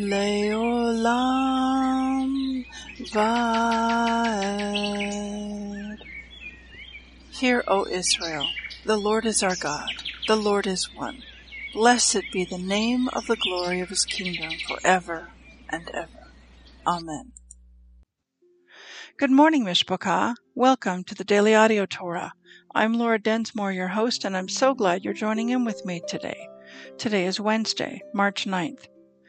Leolam Vaed Hear, O Israel, the Lord is our God, the Lord is one. Blessed be the name of the glory of his kingdom forever and ever. Amen. Good morning, Mishpachah. Welcome to the Daily Audio Torah. I'm Laura Densmore, your host, and I'm so glad you're joining in with me today. Today is Wednesday, March 9th.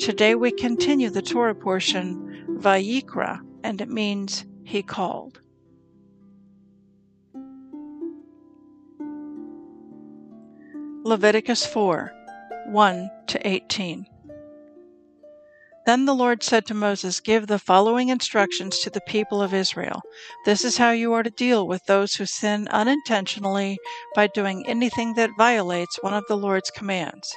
Today we continue the Torah portion, Vayikra, and it means he called. Leviticus 4 1 to 18. Then the Lord said to Moses, Give the following instructions to the people of Israel. This is how you are to deal with those who sin unintentionally by doing anything that violates one of the Lord's commands.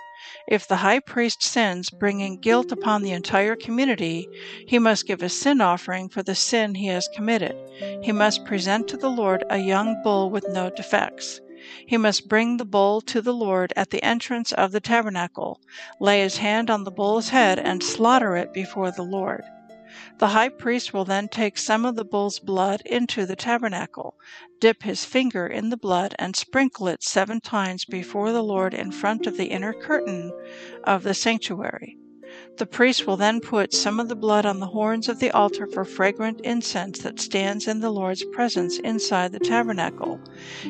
If the high priest sins, bringing guilt upon the entire community, he must give a sin offering for the sin he has committed. He must present to the Lord a young bull with no defects. He must bring the bull to the Lord at the entrance of the tabernacle, lay his hand on the bull's head, and slaughter it before the Lord. The high priest will then take some of the bull's blood into the tabernacle, dip his finger in the blood, and sprinkle it seven times before the Lord in front of the inner curtain of the sanctuary. The priest will then put some of the blood on the horns of the altar for fragrant incense that stands in the Lord's presence inside the tabernacle.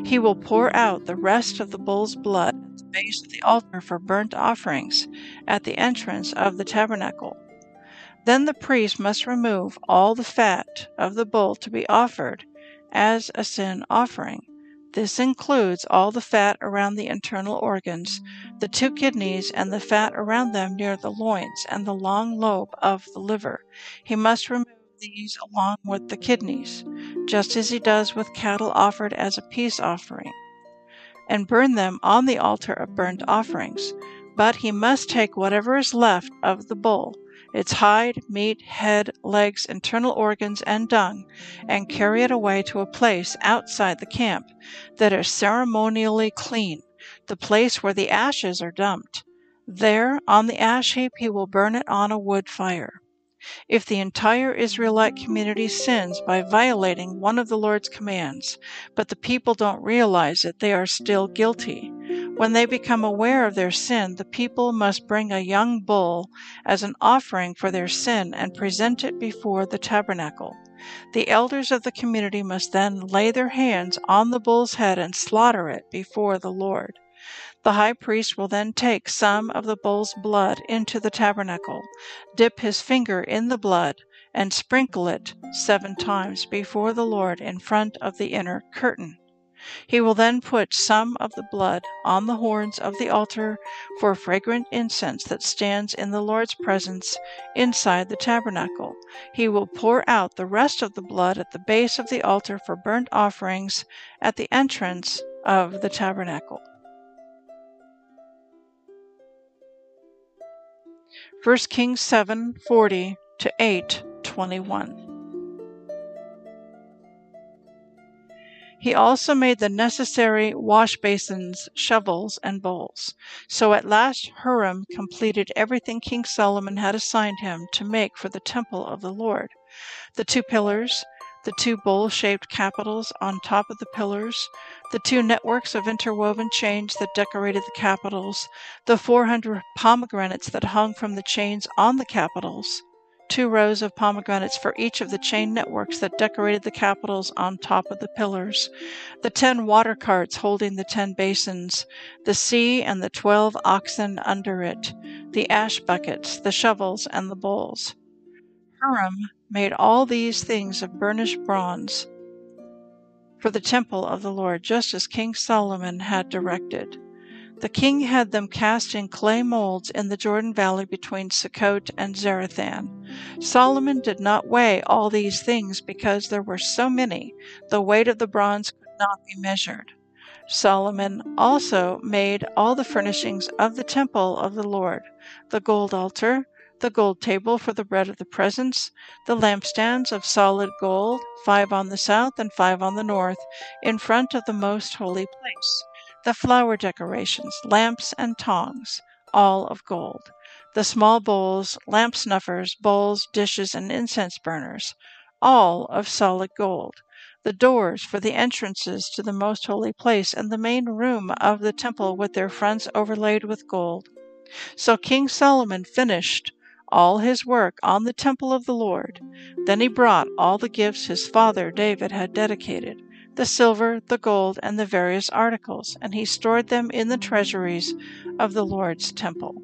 He will pour out the rest of the bull's blood at the base of the altar for burnt offerings at the entrance of the tabernacle. Then the priest must remove all the fat of the bull to be offered as a sin offering. This includes all the fat around the internal organs, the two kidneys, and the fat around them near the loins and the long lobe of the liver. He must remove these along with the kidneys, just as he does with cattle offered as a peace offering, and burn them on the altar of burnt offerings. But he must take whatever is left of the bull its hide, meat, head, legs, internal organs, and dung, and carry it away to a place outside the camp that is ceremonially clean, the place where the ashes are dumped. There, on the ash heap, he will burn it on a wood fire. If the entire Israelite community sins by violating one of the Lord's commands, but the people don't realize it, they are still guilty. When they become aware of their sin, the people must bring a young bull as an offering for their sin and present it before the tabernacle. The elders of the community must then lay their hands on the bull's head and slaughter it before the Lord. The high priest will then take some of the bull's blood into the tabernacle, dip his finger in the blood, and sprinkle it seven times before the Lord in front of the inner curtain. He will then put some of the blood on the horns of the altar for fragrant incense that stands in the Lord's presence inside the tabernacle. He will pour out the rest of the blood at the base of the altar for burnt offerings at the entrance of the tabernacle. 1 Kings 7:40 to 8:21. He also made the necessary wash basins, shovels, and bowls. So at last Huram completed everything King Solomon had assigned him to make for the temple of the Lord. The two pillars, the two bowl shaped capitals on top of the pillars, the two networks of interwoven chains that decorated the capitals, the 400 pomegranates that hung from the chains on the capitals, two rows of pomegranates for each of the chain networks that decorated the capitals on top of the pillars, the ten water carts holding the ten basins, the sea and the twelve oxen under it, the ash buckets, the shovels, and the bowls. Huram made all these things of burnished bronze for the temple of the Lord, just as King Solomon had directed. The king had them cast in clay molds in the Jordan Valley between Sukkot and Zarethan. Solomon did not weigh all these things because there were so many, the weight of the bronze could not be measured. Solomon also made all the furnishings of the temple of the Lord the gold altar, the gold table for the bread of the presence, the lampstands of solid gold, five on the south and five on the north, in front of the most holy place the flower decorations, lamps and tongs, all of gold, the small bowls, lamp snuffers, bowls, dishes, and incense burners, all of solid gold, the doors for the entrances to the most holy place and the main room of the temple with their fronts overlaid with gold. So King Solomon finished all his work on the temple of the Lord. Then he brought all the gifts his father David had dedicated the silver, the gold, and the various articles, and he stored them in the treasuries of the Lord's temple.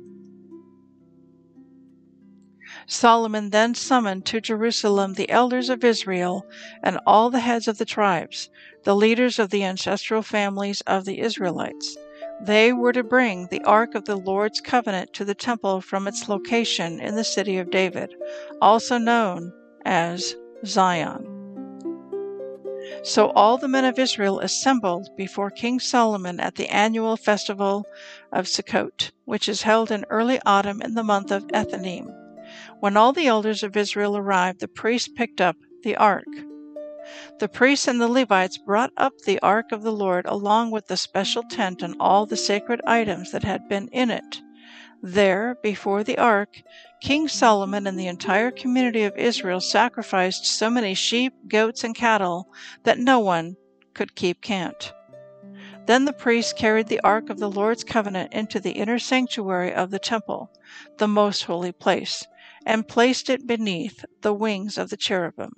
Solomon then summoned to Jerusalem the elders of Israel and all the heads of the tribes, the leaders of the ancestral families of the Israelites. They were to bring the ark of the Lord's covenant to the temple from its location in the city of David, also known as Zion. So all the men of Israel assembled before King Solomon at the annual festival of Sukkot, which is held in early autumn in the month of Ethanim. When all the elders of Israel arrived, the priests picked up the ark. The priests and the Levites brought up the ark of the Lord along with the special tent and all the sacred items that had been in it. There, before the ark, King Solomon and the entire community of Israel sacrificed so many sheep, goats, and cattle that no one could keep count. Then the priests carried the ark of the Lord's covenant into the inner sanctuary of the temple, the most holy place, and placed it beneath the wings of the cherubim.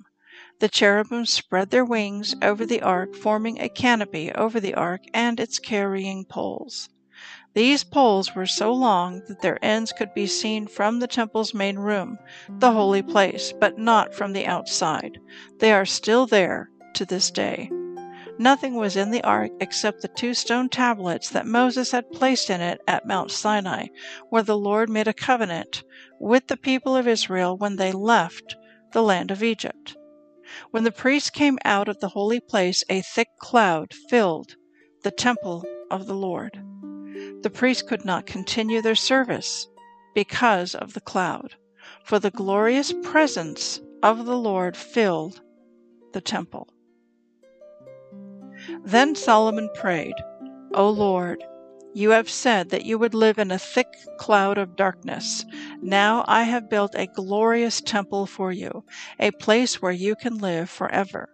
The cherubim spread their wings over the ark, forming a canopy over the ark and its carrying poles. These poles were so long that their ends could be seen from the temple's main room, the holy place, but not from the outside. They are still there to this day. Nothing was in the ark except the two stone tablets that Moses had placed in it at Mount Sinai, where the Lord made a covenant with the people of Israel when they left the land of Egypt. When the priests came out of the holy place, a thick cloud filled the temple of the Lord the priests could not continue their service because of the cloud, for the glorious presence of the Lord filled the temple. Then Solomon prayed, O Lord, you have said that you would live in a thick cloud of darkness. Now I have built a glorious temple for you, a place where you can live forever.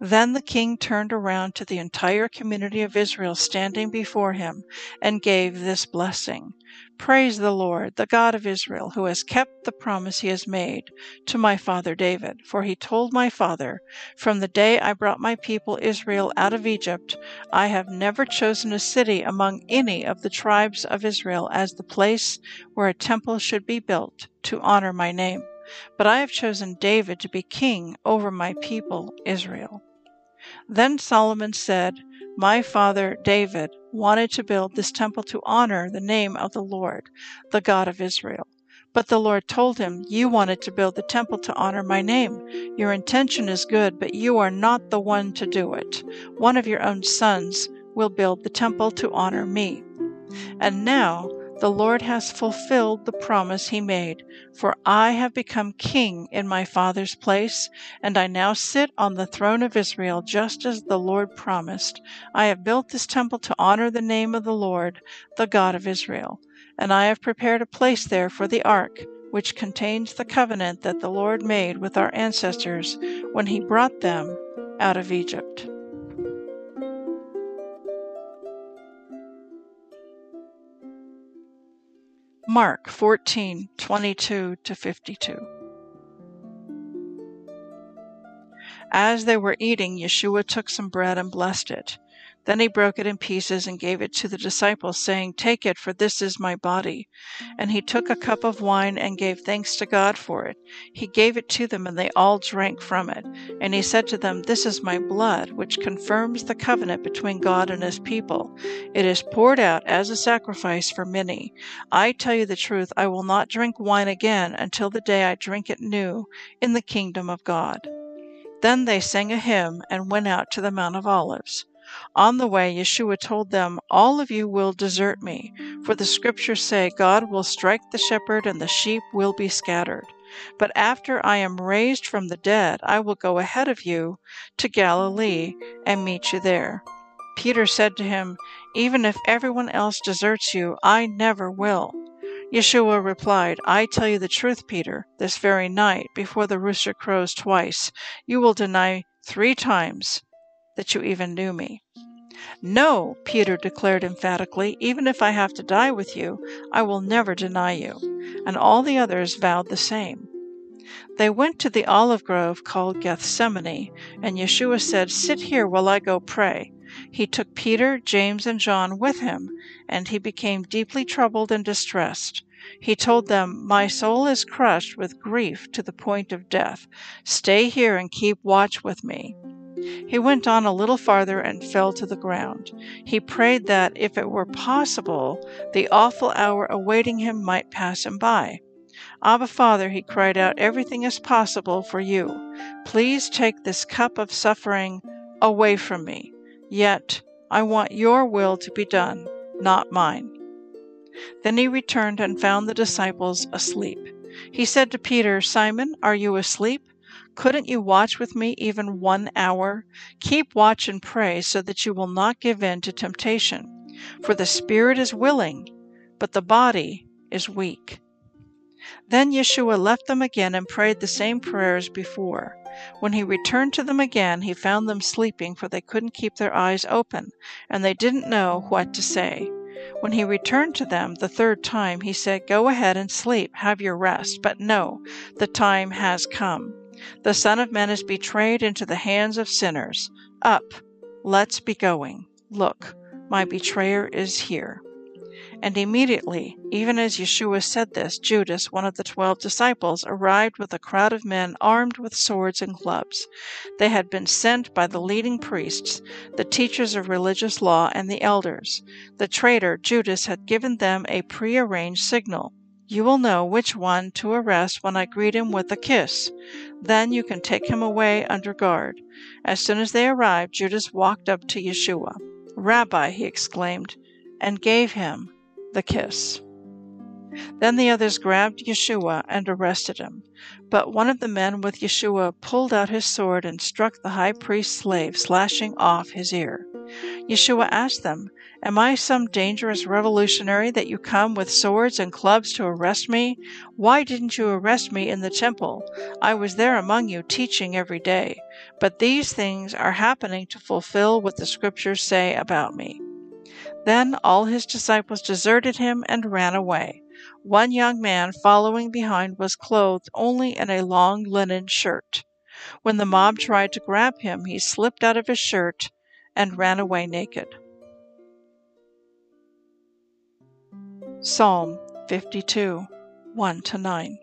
Then the king turned around to the entire community of Israel standing before him and gave this blessing Praise the Lord, the God of Israel, who has kept the promise he has made to my father David. For he told my father, From the day I brought my people Israel out of Egypt, I have never chosen a city among any of the tribes of Israel as the place where a temple should be built to honor my name but I have chosen David to be king over my people Israel. Then Solomon said, My father David wanted to build this temple to honor the name of the Lord, the God of Israel. But the Lord told him, You wanted to build the temple to honor my name. Your intention is good, but you are not the one to do it. One of your own sons will build the temple to honor me. And now the Lord has fulfilled the promise he made, for I have become king in my father's place, and I now sit on the throne of Israel just as the Lord promised. I have built this temple to honor the name of the Lord, the God of Israel, and I have prepared a place there for the ark, which contains the covenant that the Lord made with our ancestors when he brought them out of Egypt. Mark 14 22 52. As they were eating, Yeshua took some bread and blessed it. Then he broke it in pieces and gave it to the disciples, saying, Take it, for this is my body. And he took a cup of wine and gave thanks to God for it. He gave it to them, and they all drank from it. And he said to them, This is my blood, which confirms the covenant between God and his people. It is poured out as a sacrifice for many. I tell you the truth, I will not drink wine again until the day I drink it new in the kingdom of God. Then they sang a hymn and went out to the Mount of Olives. On the way, Yeshua told them, All of you will desert me, for the scriptures say, God will strike the shepherd and the sheep will be scattered. But after I am raised from the dead, I will go ahead of you to Galilee and meet you there. Peter said to him, Even if everyone else deserts you, I never will. Yeshua replied, I tell you the truth, Peter, this very night, before the rooster crows twice, you will deny three times that you even knew me. No, Peter declared emphatically, even if I have to die with you, I will never deny you. And all the others vowed the same. They went to the olive grove called Gethsemane, and Yeshua said, Sit here while I go pray. He took Peter, James, and John with him, and he became deeply troubled and distressed. He told them, My soul is crushed with grief to the point of death. Stay here and keep watch with me. He went on a little farther and fell to the ground. He prayed that, if it were possible, the awful hour awaiting him might pass him by. Abba, Father, he cried out, everything is possible for you. Please take this cup of suffering away from me. Yet I want your will to be done, not mine. Then he returned and found the disciples asleep. He said to Peter, Simon, are you asleep? Couldn't you watch with me even one hour? Keep watch and pray so that you will not give in to temptation. For the spirit is willing, but the body is weak. Then Yeshua left them again and prayed the same prayers before. When he returned to them again, he found them sleeping, for they couldn't keep their eyes open, and they didn't know what to say. When he returned to them the third time, he said, Go ahead and sleep, have your rest. But no, the time has come. The Son of Man is betrayed into the hands of sinners. Up, let's be going. Look, my betrayer is here. And immediately, even as Yeshua said this, Judas, one of the twelve disciples, arrived with a crowd of men armed with swords and clubs. They had been sent by the leading priests, the teachers of religious law, and the elders. The traitor, Judas, had given them a prearranged signal. You will know which one to arrest when I greet him with a kiss. Then you can take him away under guard. As soon as they arrived, Judas walked up to Yeshua. Rabbi, he exclaimed, and gave him the kiss. Then the others grabbed Yeshua and arrested him. But one of the men with Yeshua pulled out his sword and struck the high priest's slave, slashing off his ear. Yeshua asked them, Am I some dangerous revolutionary that you come with swords and clubs to arrest me? Why didn't you arrest me in the temple? I was there among you teaching every day. But these things are happening to fulfill what the scriptures say about me. Then all his disciples deserted him and ran away. One young man following behind was clothed only in a long linen shirt. When the mob tried to grab him, he slipped out of his shirt and ran away naked. Psalm 52 1 9.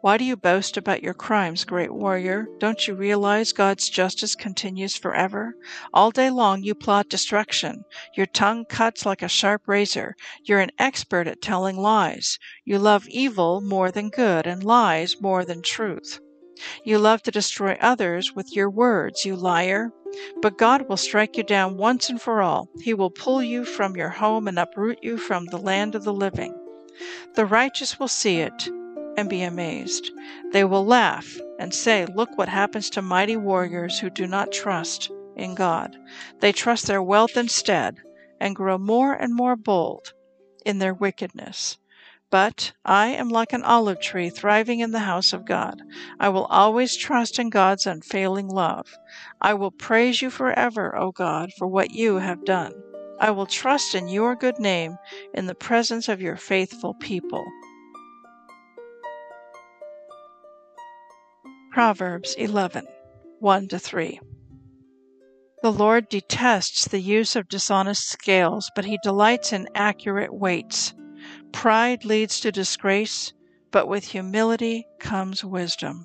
Why do you boast about your crimes, great warrior? Don't you realize God's justice continues forever? All day long you plot destruction. Your tongue cuts like a sharp razor. You're an expert at telling lies. You love evil more than good and lies more than truth. You love to destroy others with your words, you liar. But God will strike you down once and for all. He will pull you from your home and uproot you from the land of the living. The righteous will see it and be amazed. They will laugh and say, Look what happens to mighty warriors who do not trust in God. They trust their wealth instead and grow more and more bold in their wickedness. But I am like an olive tree thriving in the house of God. I will always trust in God's unfailing love. I will praise you forever, O God, for what you have done. I will trust in your good name in the presence of your faithful people. Proverbs 11 1 3. The Lord detests the use of dishonest scales, but he delights in accurate weights. Pride leads to disgrace, but with humility comes wisdom.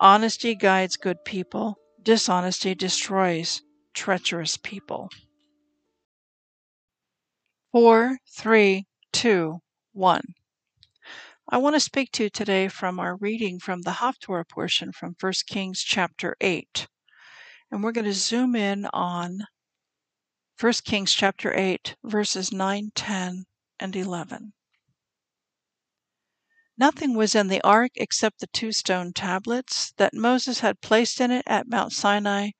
Honesty guides good people, dishonesty destroys treacherous people. 4 3 2 1. I want to speak to you today from our reading from the Haftorah portion from 1 Kings chapter 8. And we're going to zoom in on 1 Kings chapter 8, verses 9, 10, and 11. Nothing was in the ark except the two stone tablets that Moses had placed in it at Mount Sinai,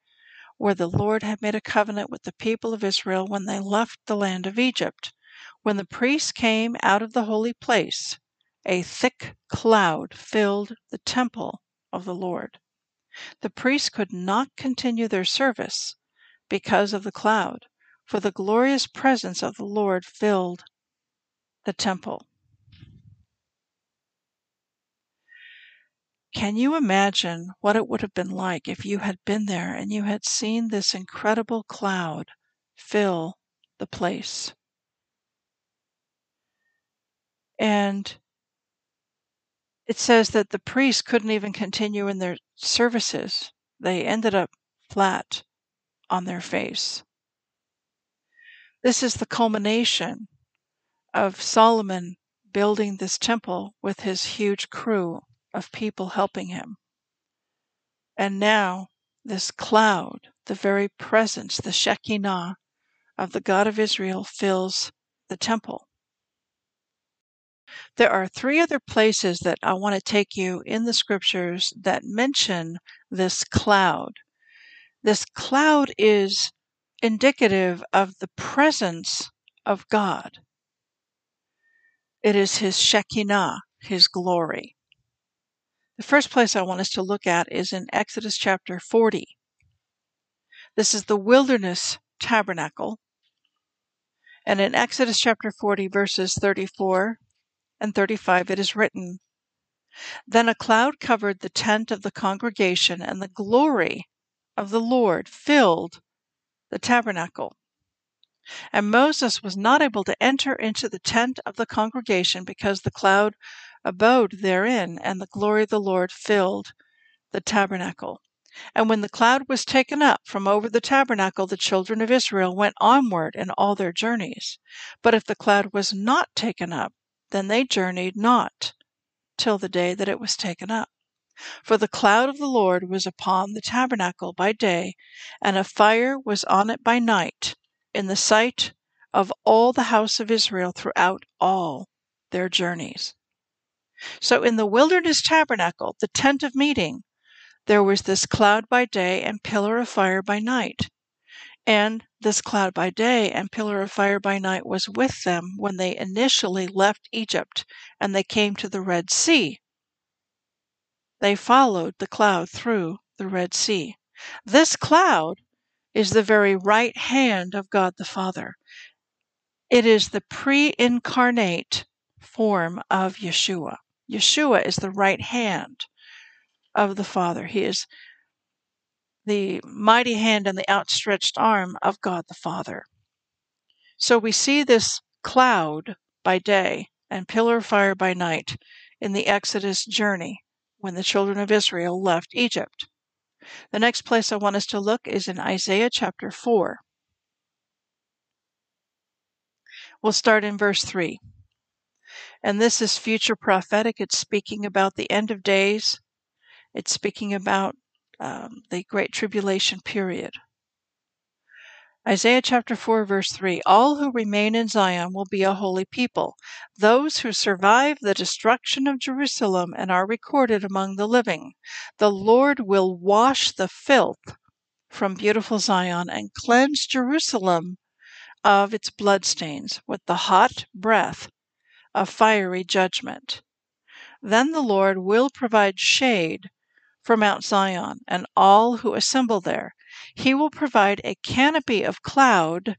where the Lord had made a covenant with the people of Israel when they left the land of Egypt. When the priests came out of the holy place, a thick cloud filled the temple of the Lord. The priests could not continue their service because of the cloud, for the glorious presence of the Lord filled the temple. Can you imagine what it would have been like if you had been there and you had seen this incredible cloud fill the place? And it says that the priests couldn't even continue in their services. They ended up flat on their face. This is the culmination of Solomon building this temple with his huge crew of people helping him. And now, this cloud, the very presence, the Shekinah of the God of Israel, fills the temple. There are three other places that I want to take you in the scriptures that mention this cloud. This cloud is indicative of the presence of God. It is His Shekinah, His glory. The first place I want us to look at is in Exodus chapter 40. This is the wilderness tabernacle. And in Exodus chapter 40, verses 34 and 35, it is written Then a cloud covered the tent of the congregation, and the glory of the Lord filled the tabernacle. And Moses was not able to enter into the tent of the congregation because the cloud abode therein, and the glory of the Lord filled the tabernacle. And when the cloud was taken up from over the tabernacle, the children of Israel went onward in all their journeys. But if the cloud was not taken up, then they journeyed not till the day that it was taken up. For the cloud of the Lord was upon the tabernacle by day, and a fire was on it by night, in the sight of all the house of Israel throughout all their journeys. So in the wilderness tabernacle, the tent of meeting, there was this cloud by day and pillar of fire by night. And this cloud by day and pillar of fire by night was with them when they initially left Egypt and they came to the Red Sea. They followed the cloud through the Red Sea. This cloud is the very right hand of God the Father. It is the pre incarnate form of Yeshua. Yeshua is the right hand of the Father. He is the mighty hand and the outstretched arm of God the Father. So we see this cloud by day and pillar of fire by night in the Exodus journey when the children of Israel left Egypt. The next place I want us to look is in Isaiah chapter 4. We'll start in verse 3. And this is future prophetic. It's speaking about the end of days, it's speaking about um, the Great Tribulation period. Isaiah chapter 4, verse 3 All who remain in Zion will be a holy people, those who survive the destruction of Jerusalem and are recorded among the living. The Lord will wash the filth from beautiful Zion and cleanse Jerusalem of its bloodstains with the hot breath of fiery judgment. Then the Lord will provide shade for Mount Zion and all who assemble there. He will provide a canopy of cloud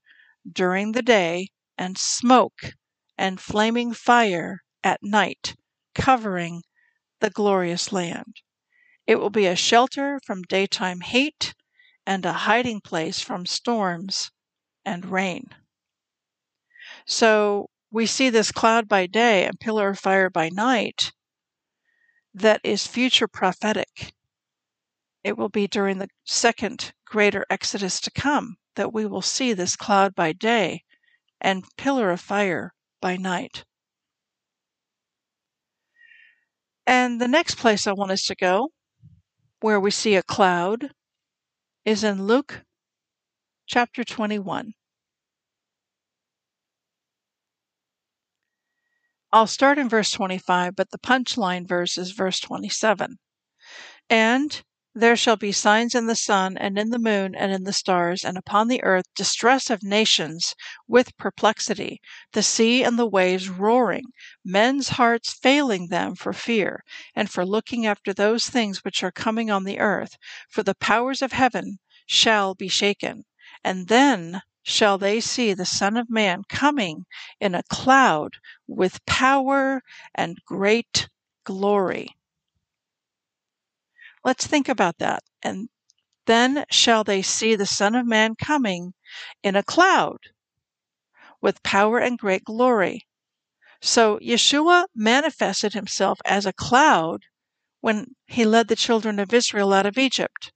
during the day and smoke and flaming fire at night, covering the glorious land. It will be a shelter from daytime heat and a hiding place from storms and rain. So we see this cloud by day and pillar of fire by night that is future prophetic. It will be during the second greater exodus to come that we will see this cloud by day and pillar of fire by night. And the next place I want us to go, where we see a cloud, is in Luke chapter 21. I'll start in verse 25, but the punchline verse is verse 27. And there shall be signs in the sun, and in the moon, and in the stars, and upon the earth distress of nations with perplexity, the sea and the waves roaring, men's hearts failing them for fear, and for looking after those things which are coming on the earth. For the powers of heaven shall be shaken. And then shall they see the Son of Man coming in a cloud with power and great glory. Let's think about that. And then shall they see the Son of Man coming in a cloud with power and great glory. So Yeshua manifested himself as a cloud when he led the children of Israel out of Egypt.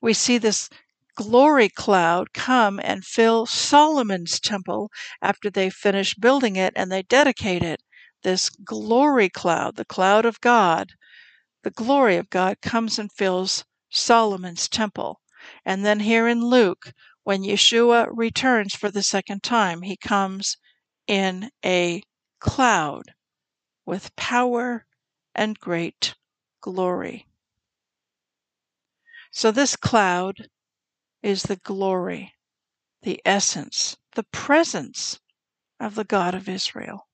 We see this glory cloud come and fill Solomon's temple after they finish building it and they dedicate it. This glory cloud, the cloud of God, the glory of God comes and fills Solomon's temple. And then here in Luke, when Yeshua returns for the second time, he comes in a cloud with power and great glory. So this cloud is the glory, the essence, the presence of the God of Israel.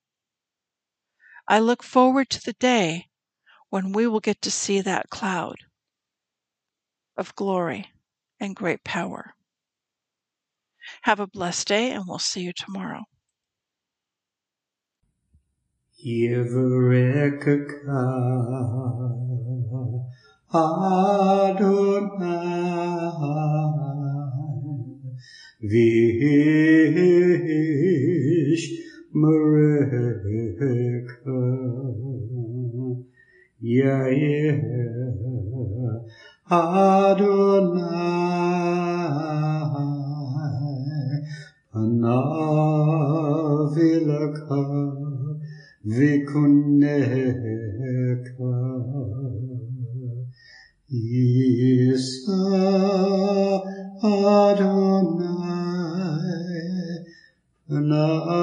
I look forward to the day when we will get to see that cloud of glory and great power. Have a blessed day, and we'll see you tomorrow. Vish Yair Adonai Panavilaka Vikuneka Isa Adonai Panav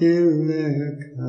Ileka